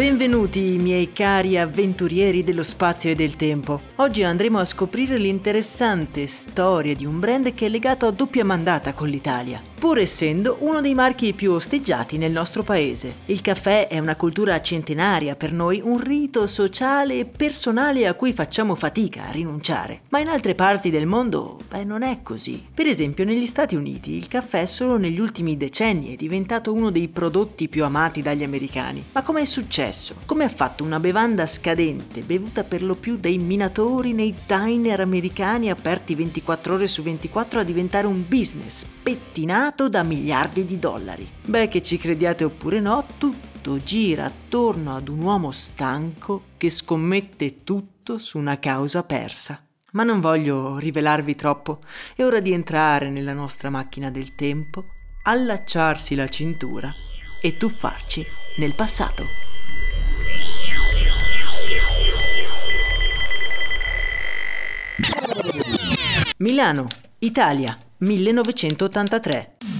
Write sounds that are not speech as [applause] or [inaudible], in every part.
Benvenuti miei cari avventurieri dello spazio e del tempo. Oggi andremo a scoprire l'interessante storia di un brand che è legato a doppia mandata con l'Italia pur essendo uno dei marchi più osteggiati nel nostro paese. Il caffè è una cultura centenaria per noi, un rito sociale e personale a cui facciamo fatica a rinunciare. Ma in altre parti del mondo, beh, non è così. Per esempio, negli Stati Uniti il caffè solo negli ultimi decenni è diventato uno dei prodotti più amati dagli americani. Ma come è successo? Come ha fatto una bevanda scadente, bevuta per lo più dai minatori nei diner americani aperti 24 ore su 24 a diventare un business pettinato dominato da miliardi di dollari. Beh, che ci crediate oppure no, tutto gira attorno ad un uomo stanco che scommette tutto su una causa persa. Ma non voglio rivelarvi troppo, è ora di entrare nella nostra macchina del tempo, allacciarsi la cintura e tuffarci nel passato. Milano, Italia, 1983.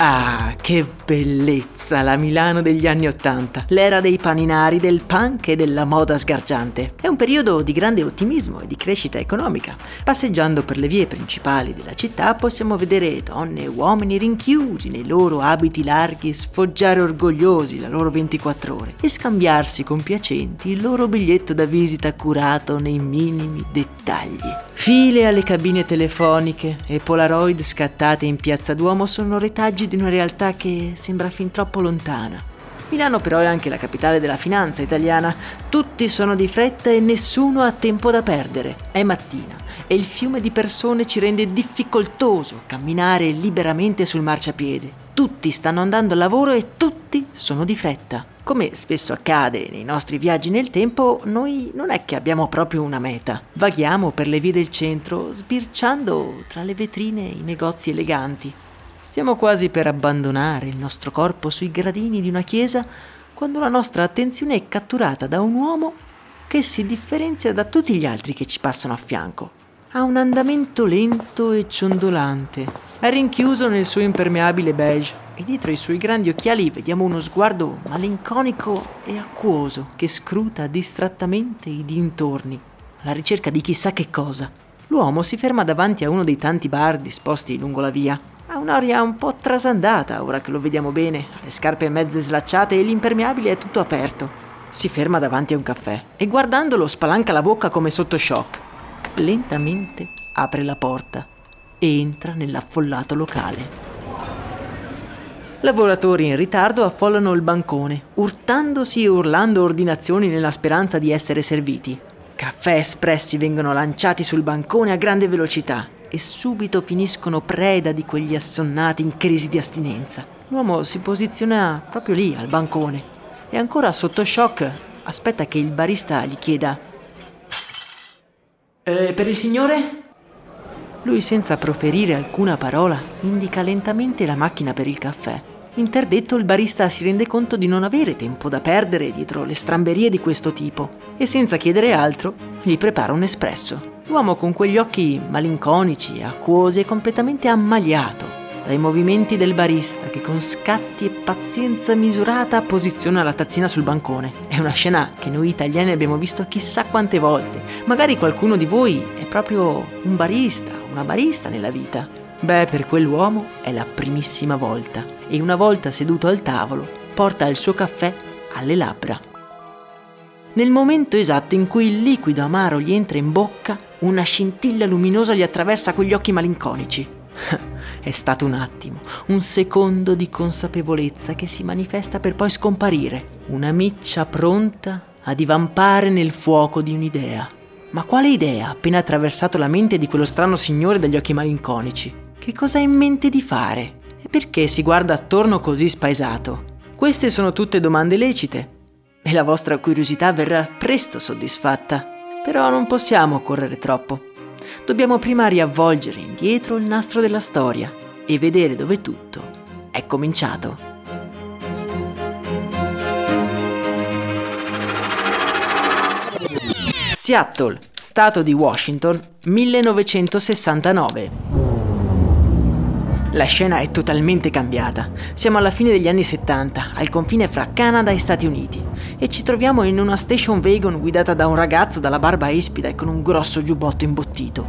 Ah, che bellezza la Milano degli anni Ottanta, l'era dei paninari, del punk e della moda sgargiante. È un periodo di grande ottimismo e di crescita economica. Passeggiando per le vie principali della città possiamo vedere donne e uomini rinchiusi nei loro abiti larghi sfoggiare orgogliosi la loro 24 ore e scambiarsi compiacenti il loro biglietto da visita curato nei minimi dettagli. File alle cabine telefoniche e Polaroid scattate in piazza Duomo sono retaggi di una realtà che sembra fin troppo lontana. Milano però è anche la capitale della finanza italiana. Tutti sono di fretta e nessuno ha tempo da perdere. È mattina e il fiume di persone ci rende difficoltoso camminare liberamente sul marciapiede. Tutti stanno andando al lavoro e tutti sono di fretta. Come spesso accade nei nostri viaggi nel tempo, noi non è che abbiamo proprio una meta. Vaghiamo per le vie del centro, sbirciando tra le vetrine i negozi eleganti. Stiamo quasi per abbandonare il nostro corpo sui gradini di una chiesa quando la nostra attenzione è catturata da un uomo che si differenzia da tutti gli altri che ci passano a fianco. Ha un andamento lento e ciondolante. È rinchiuso nel suo impermeabile beige e dietro i suoi grandi occhiali vediamo uno sguardo malinconico e acquoso che scruta distrattamente i dintorni, alla ricerca di chissà che cosa. L'uomo si ferma davanti a uno dei tanti bar disposti lungo la via. Ha un'aria un po' trasandata ora che lo vediamo bene, ha le scarpe mezze slacciate e l'impermeabile è tutto aperto. Si ferma davanti a un caffè e guardandolo spalanca la bocca come sotto shock. Lentamente apre la porta e entra nell'affollato locale. Lavoratori in ritardo affollano il bancone, urtandosi e urlando ordinazioni nella speranza di essere serviti. Caffè espressi vengono lanciati sul bancone a grande velocità e subito finiscono preda di quegli assonnati in crisi di astinenza. L'uomo si posiziona proprio lì, al bancone, e ancora sotto shock aspetta che il barista gli chieda Eh, per il signore? Lui, senza proferire alcuna parola, indica lentamente la macchina per il caffè. Interdetto, il barista si rende conto di non avere tempo da perdere dietro le stramberie di questo tipo e senza chiedere altro, gli prepara un espresso. L'uomo con quegli occhi malinconici, acquosi e completamente ammaliato dai movimenti del barista che con scatti e pazienza misurata posiziona la tazzina sul bancone. È una scena che noi italiani abbiamo visto chissà quante volte. Magari qualcuno di voi è proprio un barista, una barista nella vita. Beh, per quell'uomo è la primissima volta e una volta seduto al tavolo porta il suo caffè alle labbra. Nel momento esatto in cui il liquido amaro gli entra in bocca, una scintilla luminosa gli attraversa quegli occhi malinconici. [laughs] È stato un attimo, un secondo di consapevolezza che si manifesta per poi scomparire, una miccia pronta a divampare nel fuoco di un'idea. Ma quale idea ha appena attraversato la mente di quello strano signore dagli occhi malinconici? Che cosa ha in mente di fare? E perché si guarda attorno così spaesato? Queste sono tutte domande lecite e la vostra curiosità verrà presto soddisfatta. Però non possiamo correre troppo dobbiamo prima riavvolgere indietro il nastro della storia e vedere dove tutto è cominciato. Seattle, Stato di Washington, 1969. La scena è totalmente cambiata. Siamo alla fine degli anni 70, al confine fra Canada e Stati Uniti, e ci troviamo in una station wagon guidata da un ragazzo dalla barba ispida e con un grosso giubbotto imbottito.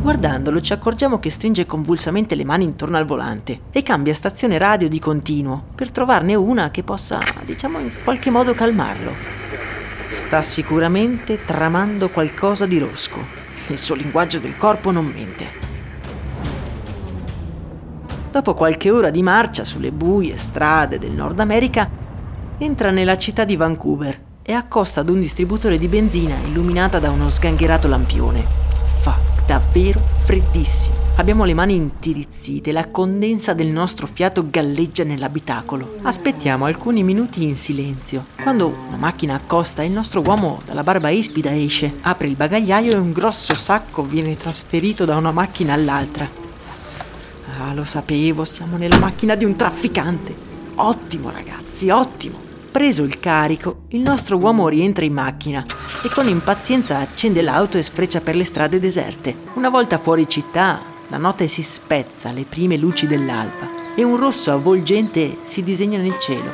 Guardandolo ci accorgiamo che stringe convulsamente le mani intorno al volante e cambia stazione radio di continuo per trovarne una che possa, diciamo, in qualche modo calmarlo. Sta sicuramente tramando qualcosa di rosco. Il suo linguaggio del corpo non mente. Dopo qualche ora di marcia sulle buie strade del Nord America, entra nella città di Vancouver e accosta ad un distributore di benzina illuminata da uno sgangherato lampione. Fa davvero freddissimo. Abbiamo le mani intirizzite, la condensa del nostro fiato galleggia nell'abitacolo. Aspettiamo alcuni minuti in silenzio. Quando una macchina accosta, il nostro uomo dalla barba ispida esce, apre il bagagliaio e un grosso sacco viene trasferito da una macchina all'altra. Ah, lo sapevo, siamo nella macchina di un trafficante. Ottimo ragazzi, ottimo. Preso il carico, il nostro uomo rientra in macchina e con impazienza accende l'auto e sfreccia per le strade deserte. Una volta fuori città, la notte si spezza alle prime luci dell'alba e un rosso avvolgente si disegna nel cielo.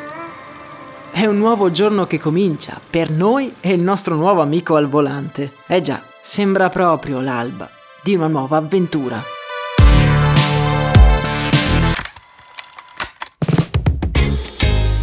È un nuovo giorno che comincia, per noi e il nostro nuovo amico al volante. Eh già, sembra proprio l'alba di una nuova avventura.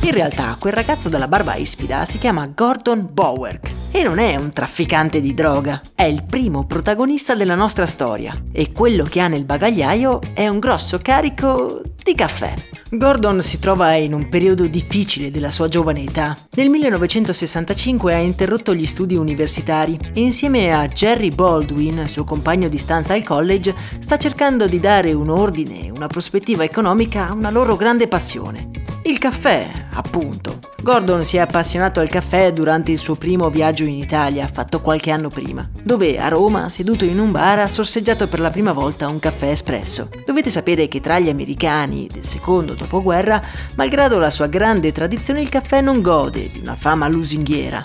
In realtà quel ragazzo dalla barba ispida si chiama Gordon Bowerk e non è un trafficante di droga, è il primo protagonista della nostra storia e quello che ha nel bagagliaio è un grosso carico di caffè. Gordon si trova in un periodo difficile della sua giovane età. Nel 1965 ha interrotto gli studi universitari e insieme a Jerry Baldwin, suo compagno di stanza al college, sta cercando di dare un ordine una prospettiva economica a una loro grande passione, il caffè, appunto. Gordon si è appassionato al caffè durante il suo primo viaggio in Italia, fatto qualche anno prima, dove a Roma, seduto in un bar, ha sorseggiato per la prima volta un caffè espresso. Dovete sapere che tra gli americani del secondo dopoguerra, malgrado la sua grande tradizione, il caffè non gode di una fama lusinghiera.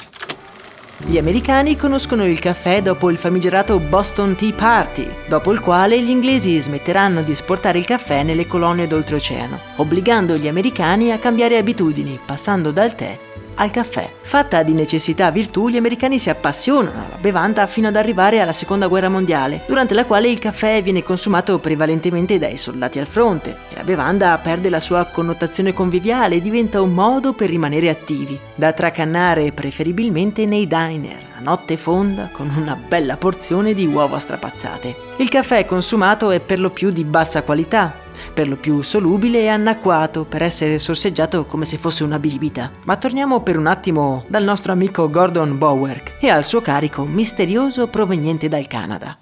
Gli americani conoscono il caffè dopo il famigerato Boston Tea Party, dopo il quale gli inglesi smetteranno di esportare il caffè nelle colonie d'oltreoceano, obbligando gli americani a cambiare abitudini, passando dal tè al caffè. Fatta di necessità virtù, gli americani si appassionano alla bevanda fino ad arrivare alla seconda guerra mondiale, durante la quale il caffè viene consumato prevalentemente dai soldati al fronte e la bevanda perde la sua connotazione conviviale e diventa un modo per rimanere attivi, da tracannare preferibilmente nei diner a notte fonda con una bella porzione di uova strapazzate. Il caffè consumato è per lo più di bassa qualità, per lo più solubile e annacquato per essere sorseggiato come se fosse una bibita. Ma torniamo per un attimo dal nostro amico Gordon Bowerk e al suo carico misterioso proveniente dal Canada.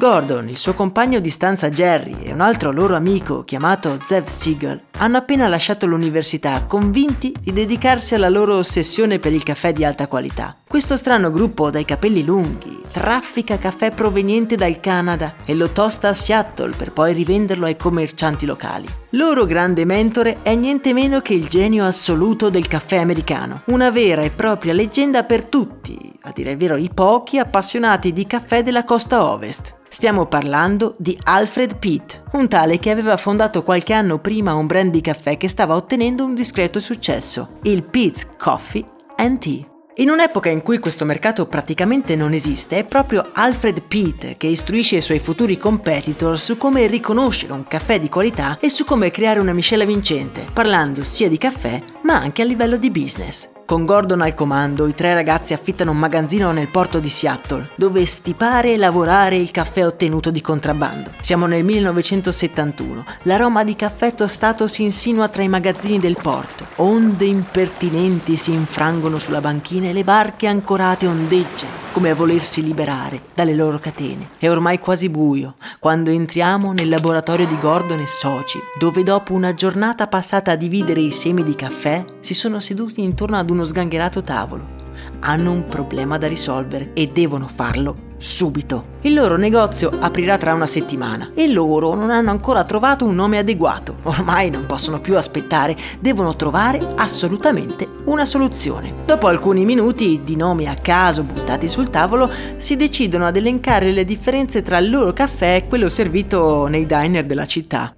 Gordon, il suo compagno di stanza Jerry e un altro loro amico chiamato Zev Siegel hanno appena lasciato l'università convinti di dedicarsi alla loro ossessione per il caffè di alta qualità. Questo strano gruppo dai capelli lunghi traffica caffè proveniente dal Canada e lo tosta a Seattle per poi rivenderlo ai commercianti locali. Loro grande mentore è niente meno che il genio assoluto del caffè americano, una vera e propria leggenda per tutti, a dire il vero i pochi appassionati di caffè della costa ovest. Stiamo parlando di Alfred Pitt, un tale che aveva fondato qualche anno prima un brand di caffè che stava ottenendo un discreto successo, il Pitt's Coffee and Tea. In un'epoca in cui questo mercato praticamente non esiste, è proprio Alfred Pitt che istruisce i suoi futuri competitor su come riconoscere un caffè di qualità e su come creare una miscela vincente, parlando sia di caffè ma anche a livello di business. Con Gordon al comando, i tre ragazzi affittano un magazzino nel porto di Seattle, dove stipare e lavorare il caffè ottenuto di contrabbando. Siamo nel 1971. L'aroma di caffè tostato si insinua tra i magazzini del porto. Onde impertinenti si infrangono sulla banchina e le barche ancorate ondeggiano, come a volersi liberare dalle loro catene. È ormai quasi buio, quando entriamo nel laboratorio di Gordon e soci, dove dopo una giornata passata a dividere i semi di caffè, si sono seduti intorno ad un uno sgangherato tavolo. Hanno un problema da risolvere e devono farlo subito. Il loro negozio aprirà tra una settimana e loro non hanno ancora trovato un nome adeguato. Ormai non possono più aspettare, devono trovare assolutamente una soluzione. Dopo alcuni minuti di nomi a caso buttati sul tavolo, si decidono ad elencare le differenze tra il loro caffè e quello servito nei diner della città.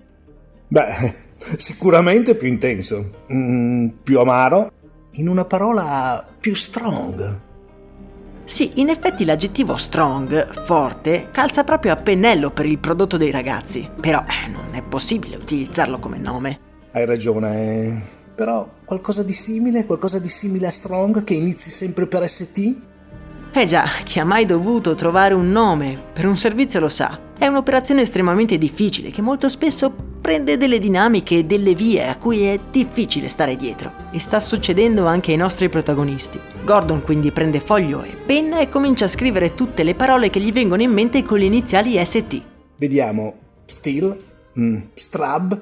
Beh, [laughs] sicuramente più intenso, mm, più amaro in una parola più strong. Sì, in effetti l'aggettivo strong, forte, calza proprio a pennello per il prodotto dei ragazzi, però eh, non è possibile utilizzarlo come nome. Hai ragione, però qualcosa di simile, qualcosa di simile a strong che inizi sempre per ST? Eh già, chi ha mai dovuto trovare un nome per un servizio lo sa. È un'operazione estremamente difficile che molto spesso prende delle dinamiche e delle vie a cui è difficile stare dietro. E sta succedendo anche ai nostri protagonisti. Gordon quindi prende foglio e penna e comincia a scrivere tutte le parole che gli vengono in mente con le iniziali ST. Vediamo. Still, mm, Strab,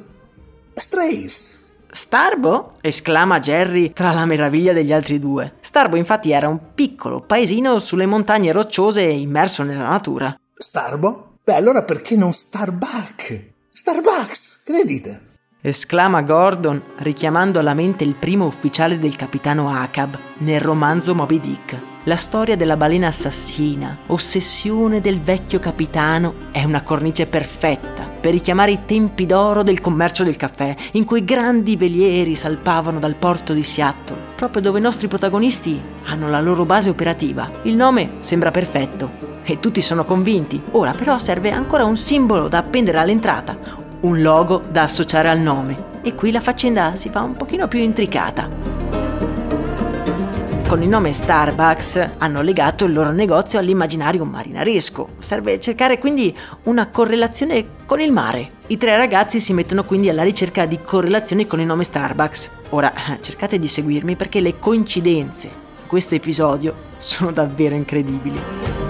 Strays. Starbo? esclama Jerry tra la meraviglia degli altri due. Starbo infatti era un piccolo paesino sulle montagne rocciose immerso nella natura. Starbo? Beh, allora perché non Starbuck? Starbucks, che ne dite? esclama Gordon, richiamando alla mente il primo ufficiale del capitano Acab nel romanzo Moby Dick. La storia della balena assassina, ossessione del vecchio capitano, è una cornice perfetta per richiamare i tempi d'oro del commercio del caffè, in cui grandi velieri salpavano dal porto di Seattle, proprio dove i nostri protagonisti hanno la loro base operativa. Il nome sembra perfetto e tutti sono convinti. Ora però serve ancora un simbolo da appendere all'entrata, un logo da associare al nome. E qui la faccenda si fa un pochino più intricata con il nome Starbucks hanno legato il loro negozio all'immaginario marinaresco. Serve cercare quindi una correlazione con il mare. I tre ragazzi si mettono quindi alla ricerca di correlazioni con il nome Starbucks. Ora [laughs] cercate di seguirmi perché le coincidenze in questo episodio sono davvero incredibili.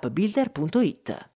www.startupbuilder.it.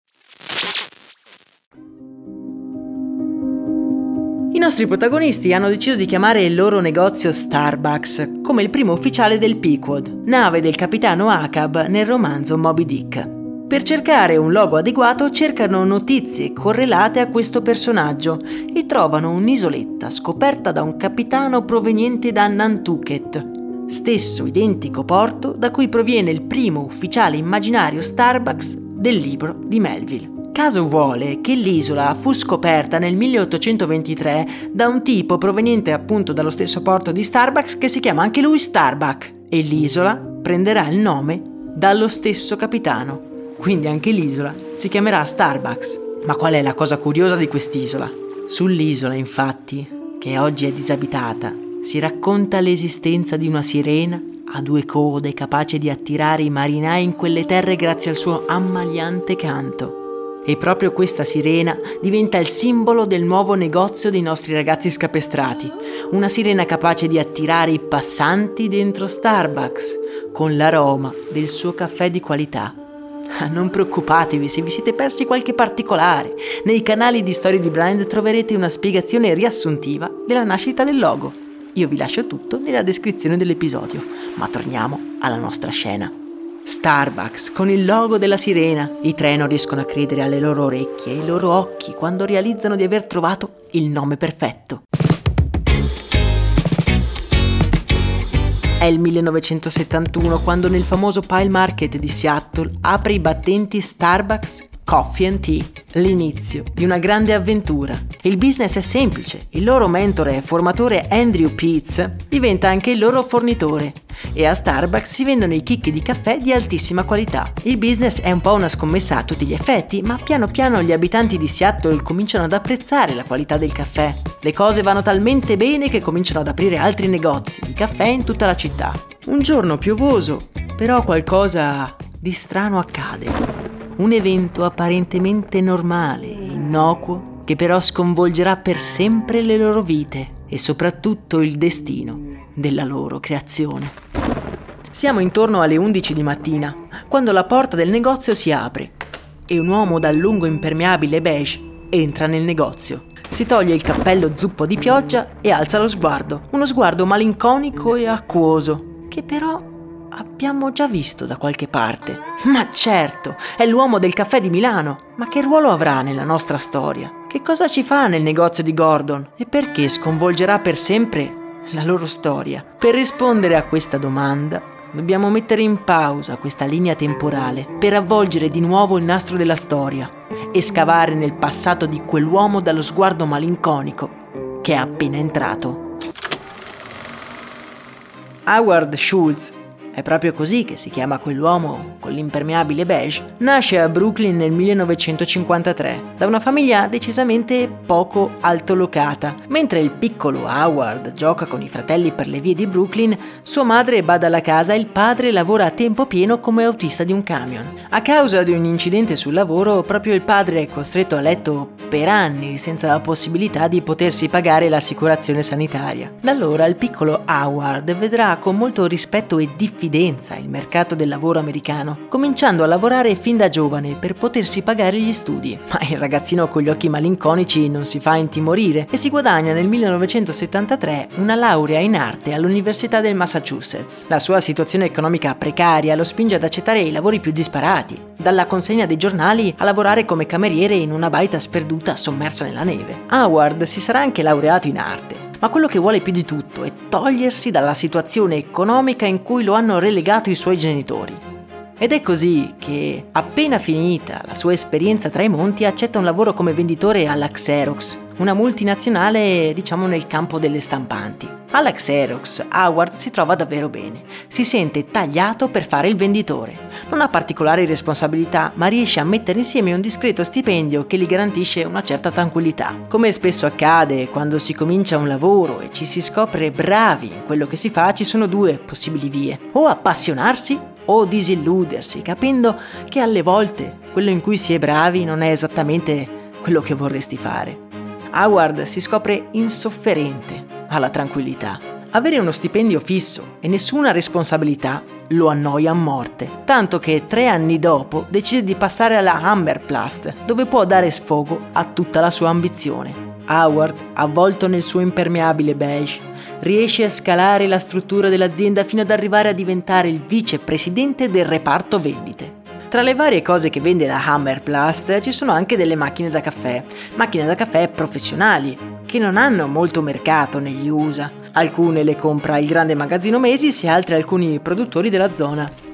I nostri protagonisti hanno deciso di chiamare il loro negozio Starbucks come il primo ufficiale del Pequod, nave del capitano Acab nel romanzo Moby Dick. Per cercare un logo adeguato cercano notizie correlate a questo personaggio e trovano un'isoletta scoperta da un capitano proveniente da Nantucket, stesso identico porto da cui proviene il primo ufficiale immaginario Starbucks del libro di Melville. Caso vuole che l'isola fu scoperta nel 1823 da un tipo proveniente appunto dallo stesso porto di Starbucks che si chiama anche lui Starbuck e l'isola prenderà il nome dallo stesso capitano. Quindi anche l'isola si chiamerà Starbucks. Ma qual è la cosa curiosa di quest'isola? Sull'isola, infatti, che oggi è disabitata, si racconta l'esistenza di una sirena a due code capace di attirare i marinai in quelle terre grazie al suo ammaliante canto. E proprio questa sirena diventa il simbolo del nuovo negozio dei nostri ragazzi scapestrati. Una sirena capace di attirare i passanti dentro Starbucks con l'aroma del suo caffè di qualità. Ah, non preoccupatevi se vi siete persi qualche particolare. Nei canali di storie di brand troverete una spiegazione riassuntiva della nascita del logo. Io vi lascio tutto nella descrizione dell'episodio, ma torniamo alla nostra scena. Starbucks con il logo della sirena. I tre non riescono a credere alle loro orecchie e ai loro occhi quando realizzano di aver trovato il nome perfetto. È il 1971 quando nel famoso Pile Market di Seattle apre i battenti Starbucks Coffee Tea, l'inizio di una grande avventura. Il business è semplice, il loro mentore e formatore Andrew Pitts diventa anche il loro fornitore e a Starbucks si vendono i chicchi di caffè di altissima qualità. Il business è un po' una scommessa a tutti gli effetti, ma piano piano gli abitanti di Seattle cominciano ad apprezzare la qualità del caffè. Le cose vanno talmente bene che cominciano ad aprire altri negozi di caffè in tutta la città. Un giorno piovoso, però qualcosa di strano accade. Un evento apparentemente normale, innocuo, che però sconvolgerà per sempre le loro vite e soprattutto il destino della loro creazione. Siamo intorno alle 11 di mattina, quando la porta del negozio si apre e un uomo dal lungo impermeabile beige entra nel negozio. Si toglie il cappello zuppo di pioggia e alza lo sguardo, uno sguardo malinconico e acquoso, che però abbiamo già visto da qualche parte. Ma certo, è l'uomo del caffè di Milano. Ma che ruolo avrà nella nostra storia? Che cosa ci fa nel negozio di Gordon? E perché sconvolgerà per sempre la loro storia? Per rispondere a questa domanda, dobbiamo mettere in pausa questa linea temporale per avvolgere di nuovo il nastro della storia e scavare nel passato di quell'uomo dallo sguardo malinconico che è appena entrato. Howard Schultz è proprio così che si chiama quell'uomo con l'impermeabile beige. Nasce a Brooklyn nel 1953 da una famiglia decisamente poco altolocata. Mentre il piccolo Howard gioca con i fratelli per le vie di Brooklyn, sua madre bada alla casa e il padre lavora a tempo pieno come autista di un camion. A causa di un incidente sul lavoro, proprio il padre è costretto a letto per anni senza la possibilità di potersi pagare l'assicurazione sanitaria. Da allora il piccolo Howard vedrà con molto rispetto e diffidenza il mercato del lavoro americano, cominciando a lavorare fin da giovane per potersi pagare gli studi. Ma il ragazzino con gli occhi malinconici non si fa intimorire e si guadagna nel 1973 una laurea in arte all'Università del Massachusetts. La sua situazione economica precaria lo spinge ad accettare i lavori più disparati, dalla consegna dei giornali a lavorare come cameriere in una baita sperduta sommersa nella neve. Howard si sarà anche laureato in arte, ma quello che vuole più di tutto è togliersi dalla situazione economica in cui lo hanno relegato i suoi genitori. Ed è così che, appena finita la sua esperienza tra i monti, accetta un lavoro come venditore alla Xerox, una multinazionale diciamo nel campo delle stampanti. Alla Xerox Howard si trova davvero bene, si sente tagliato per fare il venditore. Non ha particolari responsabilità, ma riesce a mettere insieme un discreto stipendio che gli garantisce una certa tranquillità. Come spesso accade quando si comincia un lavoro e ci si scopre bravi in quello che si fa, ci sono due possibili vie. O appassionarsi o disilludersi, capendo che alle volte quello in cui si è bravi non è esattamente quello che vorresti fare. Howard si scopre insofferente alla tranquillità. Avere uno stipendio fisso e nessuna responsabilità lo annoia a morte, tanto che tre anni dopo decide di passare alla Hammerplast, dove può dare sfogo a tutta la sua ambizione. Howard, avvolto nel suo impermeabile beige, riesce a scalare la struttura dell'azienda fino ad arrivare a diventare il vicepresidente del reparto vendite. Tra le varie cose che vende la Hammerplast ci sono anche delle macchine da caffè, macchine da caffè professionali, che non hanno molto mercato negli USA. Alcune le compra il grande magazzino Macy's e altre alcuni produttori della zona.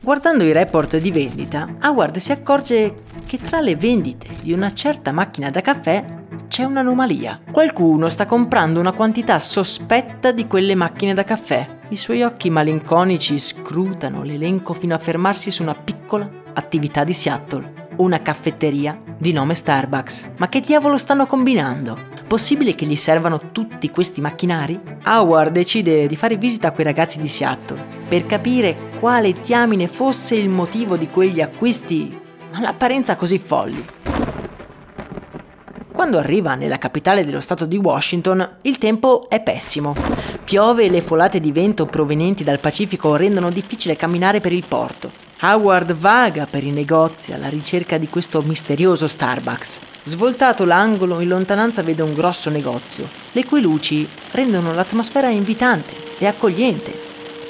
Guardando i report di vendita, Howard si accorge che tra le vendite di una certa macchina da caffè c'è un'anomalia. Qualcuno sta comprando una quantità sospetta di quelle macchine da caffè i suoi occhi malinconici scrutano l'elenco fino a fermarsi su una piccola attività di Seattle, una caffetteria di nome Starbucks. Ma che diavolo stanno combinando? Possibile che gli servano tutti questi macchinari? Howard decide di fare visita a quei ragazzi di Seattle per capire quale diamine fosse il motivo di quegli acquisti all'apparenza così folli. Quando arriva nella capitale dello stato di Washington, il tempo è pessimo. Piove e le folate di vento provenienti dal Pacifico rendono difficile camminare per il porto. Howard vaga per i negozi alla ricerca di questo misterioso Starbucks. Svoltato l'angolo, in lontananza vede un grosso negozio, le cui luci rendono l'atmosfera invitante e accogliente.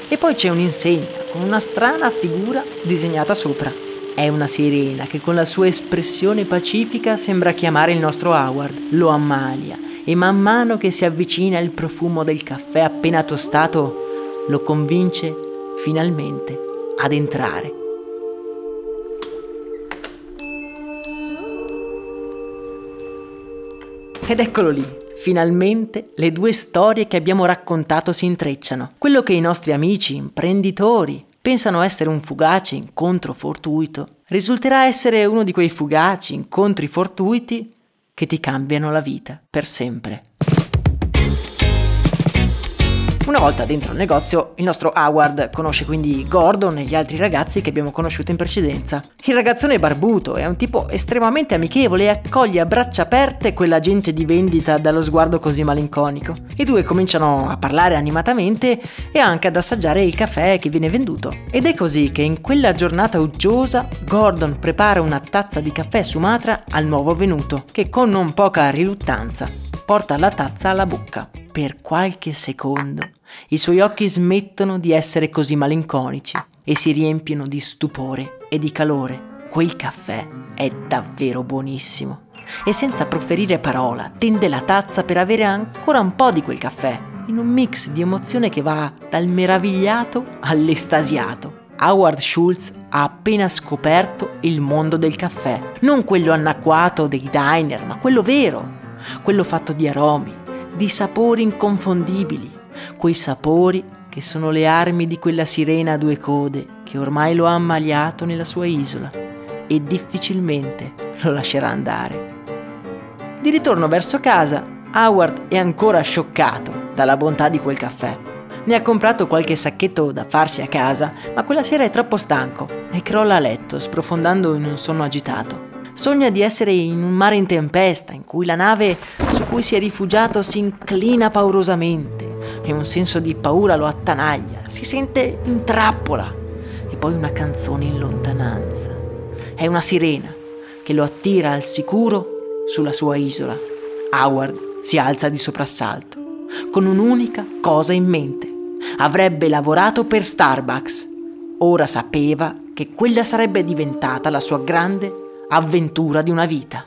E poi c'è un'insegna con una strana figura disegnata sopra. È una sirena che con la sua espressione pacifica sembra chiamare il nostro Howard, lo ammalia e man mano che si avvicina il profumo del caffè appena tostato lo convince finalmente ad entrare. Ed eccolo lì, finalmente le due storie che abbiamo raccontato si intrecciano. Quello che i nostri amici, imprenditori, pensano essere un fugace incontro fortuito, risulterà essere uno di quei fugaci incontri fortuiti che ti cambiano la vita per sempre. Una volta dentro il negozio, il nostro Howard conosce quindi Gordon e gli altri ragazzi che abbiamo conosciuto in precedenza. Il ragazzone è barbuto, è un tipo estremamente amichevole e accoglie a braccia aperte quell'agente di vendita dallo sguardo così malinconico. I due cominciano a parlare animatamente e anche ad assaggiare il caffè che viene venduto. Ed è così che in quella giornata uggiosa Gordon prepara una tazza di caffè Sumatra al nuovo venuto, che con non poca riluttanza porta la tazza alla bocca. Per qualche secondo i suoi occhi smettono di essere così malinconici e si riempiono di stupore e di calore. Quel caffè è davvero buonissimo. E senza proferire parola, tende la tazza per avere ancora un po' di quel caffè, in un mix di emozione che va dal meravigliato all'estasiato. Howard Schultz ha appena scoperto il mondo del caffè, non quello anacquato dei diner, ma quello vero, quello fatto di aromi, di sapori inconfondibili, quei sapori che sono le armi di quella sirena a due code che ormai lo ha ammaliato nella sua isola e difficilmente lo lascerà andare. Di ritorno verso casa, Howard è ancora scioccato dalla bontà di quel caffè. Ne ha comprato qualche sacchetto da farsi a casa, ma quella sera è troppo stanco e crolla a letto, sprofondando in un sonno agitato. Sogna di essere in un mare in tempesta, in cui la nave su cui si è rifugiato si inclina paurosamente e un senso di paura lo attanaglia, si sente in trappola e poi una canzone in lontananza. È una sirena che lo attira al sicuro sulla sua isola. Howard si alza di soprassalto, con un'unica cosa in mente. Avrebbe lavorato per Starbucks. Ora sapeva che quella sarebbe diventata la sua grande avventura di una vita.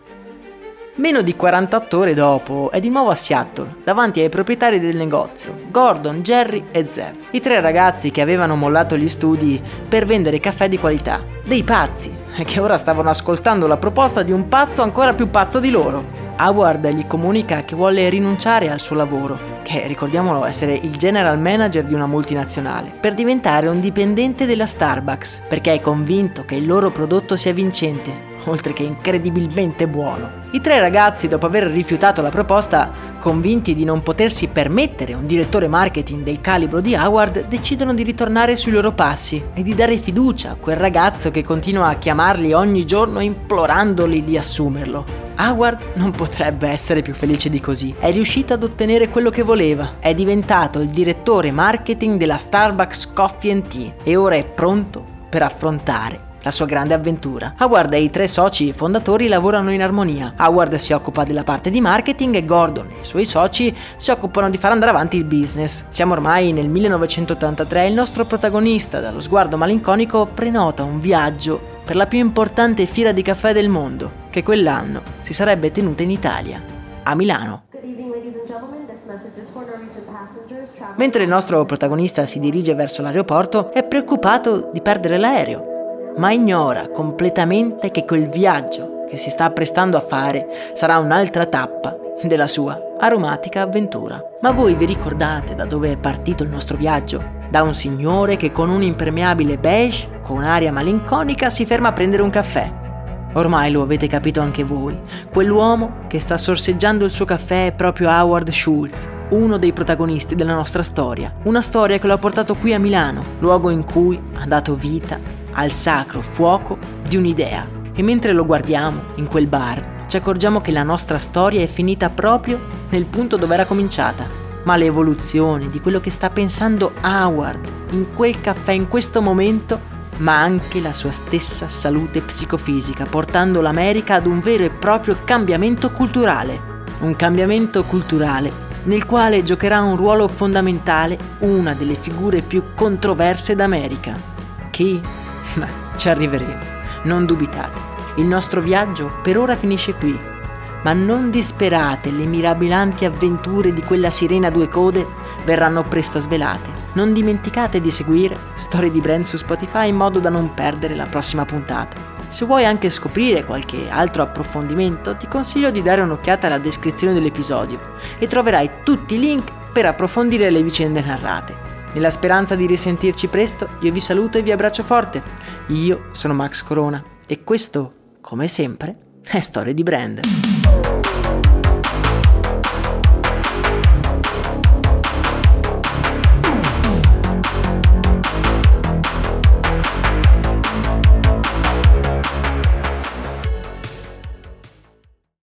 Meno di 48 ore dopo è di nuovo a Seattle, davanti ai proprietari del negozio, Gordon, Jerry e Zev, i tre ragazzi che avevano mollato gli studi per vendere caffè di qualità, dei pazzi, [laughs] che ora stavano ascoltando la proposta di un pazzo ancora più pazzo di loro. Howard gli comunica che vuole rinunciare al suo lavoro, che ricordiamolo essere il general manager di una multinazionale, per diventare un dipendente della Starbucks, perché è convinto che il loro prodotto sia vincente, oltre che incredibilmente buono. I tre ragazzi, dopo aver rifiutato la proposta, convinti di non potersi permettere un direttore marketing del calibro di Howard, decidono di ritornare sui loro passi e di dare fiducia a quel ragazzo che continua a chiamarli ogni giorno implorandoli di assumerlo. Howard non potrebbe essere più felice di così. È riuscito ad ottenere quello che voleva. È diventato il direttore marketing della Starbucks Coffee Tea e ora è pronto per affrontare la sua grande avventura. Howard e i tre soci fondatori lavorano in armonia. Howard si occupa della parte di marketing e Gordon e i suoi soci si occupano di far andare avanti il business. Siamo ormai nel 1983 e il nostro protagonista, dallo sguardo malinconico, prenota un viaggio per la più importante fiera di caffè del mondo, che quell'anno si sarebbe tenuta in Italia, a Milano. Mentre il nostro protagonista si dirige verso l'aeroporto, è preoccupato di perdere l'aereo ma ignora completamente che quel viaggio che si sta apprestando a fare sarà un'altra tappa della sua aromatica avventura. Ma voi vi ricordate da dove è partito il nostro viaggio? Da un signore che con un impermeabile beige, con aria malinconica, si ferma a prendere un caffè. Ormai lo avete capito anche voi, quell'uomo che sta sorseggiando il suo caffè è proprio Howard Schultz, uno dei protagonisti della nostra storia. Una storia che lo ha portato qui a Milano, luogo in cui ha dato vita al sacro fuoco di un'idea. E mentre lo guardiamo in quel bar, ci accorgiamo che la nostra storia è finita proprio nel punto dove era cominciata. Ma l'evoluzione di quello che sta pensando Howard in quel caffè in questo momento, ma anche la sua stessa salute psicofisica, portando l'America ad un vero e proprio cambiamento culturale. Un cambiamento culturale nel quale giocherà un ruolo fondamentale una delle figure più controverse d'America. Chi? [laughs] Ci arriveremo, non dubitate. Il nostro viaggio per ora finisce qui, ma non disperate, le mirabolanti avventure di quella sirena a due code verranno presto svelate. Non dimenticate di seguire Storie di Brand su Spotify in modo da non perdere la prossima puntata. Se vuoi anche scoprire qualche altro approfondimento, ti consiglio di dare un'occhiata alla descrizione dell'episodio e troverai tutti i link per approfondire le vicende narrate. Nella speranza di risentirci presto, io vi saluto e vi abbraccio forte. Io sono Max Corona e questo, come sempre, è Storie di Brand.